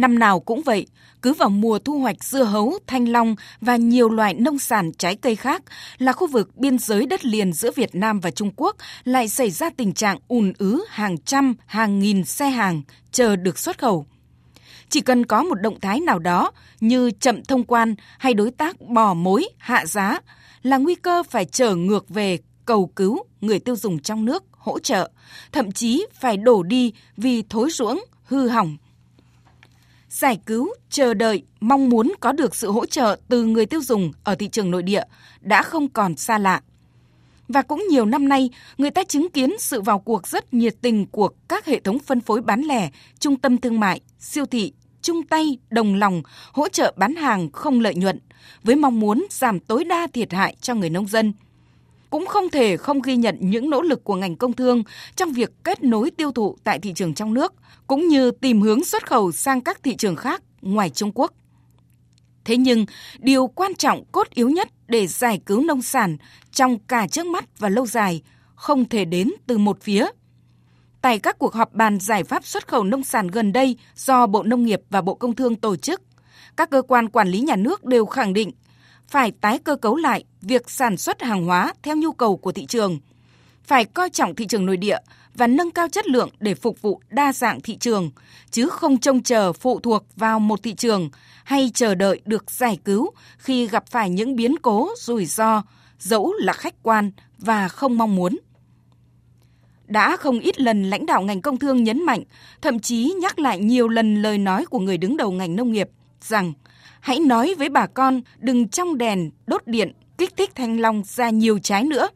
Năm nào cũng vậy, cứ vào mùa thu hoạch dưa hấu, thanh long và nhiều loại nông sản trái cây khác là khu vực biên giới đất liền giữa Việt Nam và Trung Quốc lại xảy ra tình trạng ùn ứ hàng trăm, hàng nghìn xe hàng chờ được xuất khẩu. Chỉ cần có một động thái nào đó như chậm thông quan hay đối tác bỏ mối, hạ giá là nguy cơ phải trở ngược về cầu cứu người tiêu dùng trong nước hỗ trợ, thậm chí phải đổ đi vì thối ruỗng, hư hỏng. Giải cứu, chờ đợi, mong muốn có được sự hỗ trợ từ người tiêu dùng ở thị trường nội địa đã không còn xa lạ. Và cũng nhiều năm nay, người ta chứng kiến sự vào cuộc rất nhiệt tình của các hệ thống phân phối bán lẻ, trung tâm thương mại, siêu thị, chung tay, đồng lòng, hỗ trợ bán hàng không lợi nhuận, với mong muốn giảm tối đa thiệt hại cho người nông dân – cũng không thể không ghi nhận những nỗ lực của ngành công thương trong việc kết nối tiêu thụ tại thị trường trong nước, cũng như tìm hướng xuất khẩu sang các thị trường khác ngoài Trung Quốc. Thế nhưng, điều quan trọng cốt yếu nhất để giải cứu nông sản trong cả trước mắt và lâu dài không thể đến từ một phía. Tại các cuộc họp bàn giải pháp xuất khẩu nông sản gần đây do Bộ Nông nghiệp và Bộ Công Thương tổ chức, các cơ quan quản lý nhà nước đều khẳng định phải tái cơ cấu lại việc sản xuất hàng hóa theo nhu cầu của thị trường, phải coi trọng thị trường nội địa và nâng cao chất lượng để phục vụ đa dạng thị trường, chứ không trông chờ phụ thuộc vào một thị trường hay chờ đợi được giải cứu khi gặp phải những biến cố rủi ro, dẫu là khách quan và không mong muốn. Đã không ít lần lãnh đạo ngành công thương nhấn mạnh, thậm chí nhắc lại nhiều lần lời nói của người đứng đầu ngành nông nghiệp rằng hãy nói với bà con đừng trong đèn đốt điện kích thích thanh long ra nhiều trái nữa.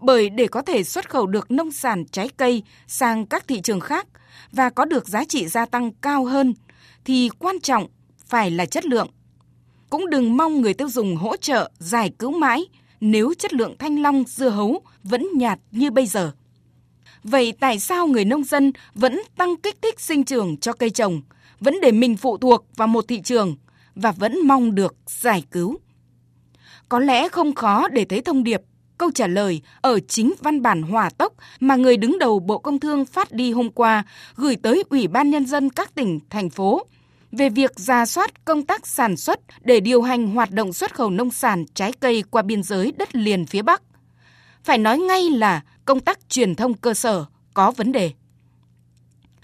Bởi để có thể xuất khẩu được nông sản trái cây sang các thị trường khác và có được giá trị gia tăng cao hơn thì quan trọng phải là chất lượng. Cũng đừng mong người tiêu dùng hỗ trợ giải cứu mãi nếu chất lượng thanh long dưa hấu vẫn nhạt như bây giờ. Vậy tại sao người nông dân vẫn tăng kích thích sinh trưởng cho cây trồng, vẫn để mình phụ thuộc vào một thị trường và vẫn mong được giải cứu? Có lẽ không khó để thấy thông điệp, câu trả lời ở chính văn bản hòa tốc mà người đứng đầu Bộ Công Thương phát đi hôm qua gửi tới Ủy ban Nhân dân các tỉnh, thành phố về việc ra soát công tác sản xuất để điều hành hoạt động xuất khẩu nông sản trái cây qua biên giới đất liền phía Bắc. Phải nói ngay là công tác truyền thông cơ sở có vấn đề.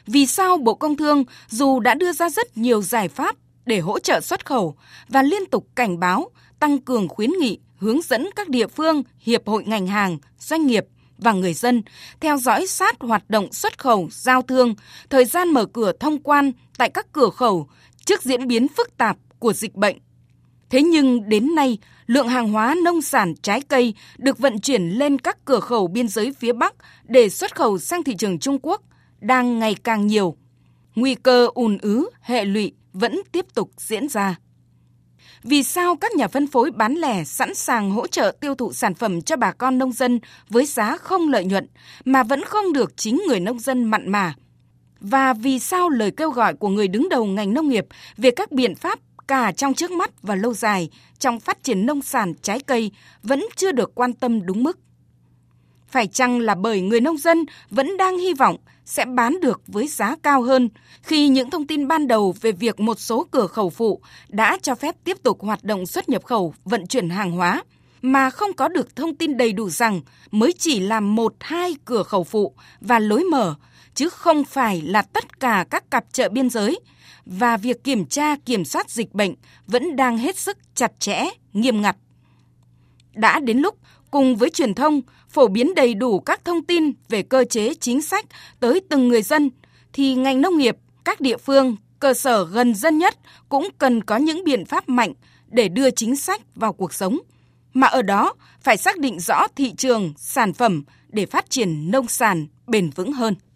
Vì sao Bộ Công Thương dù đã đưa ra rất nhiều giải pháp để hỗ trợ xuất khẩu và liên tục cảnh báo tăng cường khuyến nghị, hướng dẫn các địa phương, hiệp hội ngành hàng, doanh nghiệp và người dân theo dõi sát hoạt động xuất khẩu, giao thương, thời gian mở cửa thông quan tại các cửa khẩu trước diễn biến phức tạp của dịch bệnh. Thế nhưng đến nay, lượng hàng hóa nông sản trái cây được vận chuyển lên các cửa khẩu biên giới phía Bắc để xuất khẩu sang thị trường Trung Quốc đang ngày càng nhiều. Nguy cơ ùn ứ, hệ lụy vẫn tiếp tục diễn ra. Vì sao các nhà phân phối bán lẻ sẵn sàng hỗ trợ tiêu thụ sản phẩm cho bà con nông dân với giá không lợi nhuận mà vẫn không được chính người nông dân mặn mà? Và vì sao lời kêu gọi của người đứng đầu ngành nông nghiệp về các biện pháp cả trong trước mắt và lâu dài trong phát triển nông sản trái cây vẫn chưa được quan tâm đúng mức? Phải chăng là bởi người nông dân vẫn đang hy vọng sẽ bán được với giá cao hơn khi những thông tin ban đầu về việc một số cửa khẩu phụ đã cho phép tiếp tục hoạt động xuất nhập khẩu vận chuyển hàng hóa mà không có được thông tin đầy đủ rằng mới chỉ là một hai cửa khẩu phụ và lối mở chứ không phải là tất cả các cặp chợ biên giới và việc kiểm tra kiểm soát dịch bệnh vẫn đang hết sức chặt chẽ, nghiêm ngặt. Đã đến lúc cùng với truyền thông phổ biến đầy đủ các thông tin về cơ chế chính sách tới từng người dân thì ngành nông nghiệp, các địa phương, cơ sở gần dân nhất cũng cần có những biện pháp mạnh để đưa chính sách vào cuộc sống. Mà ở đó phải xác định rõ thị trường, sản phẩm để phát triển nông sản bền vững hơn.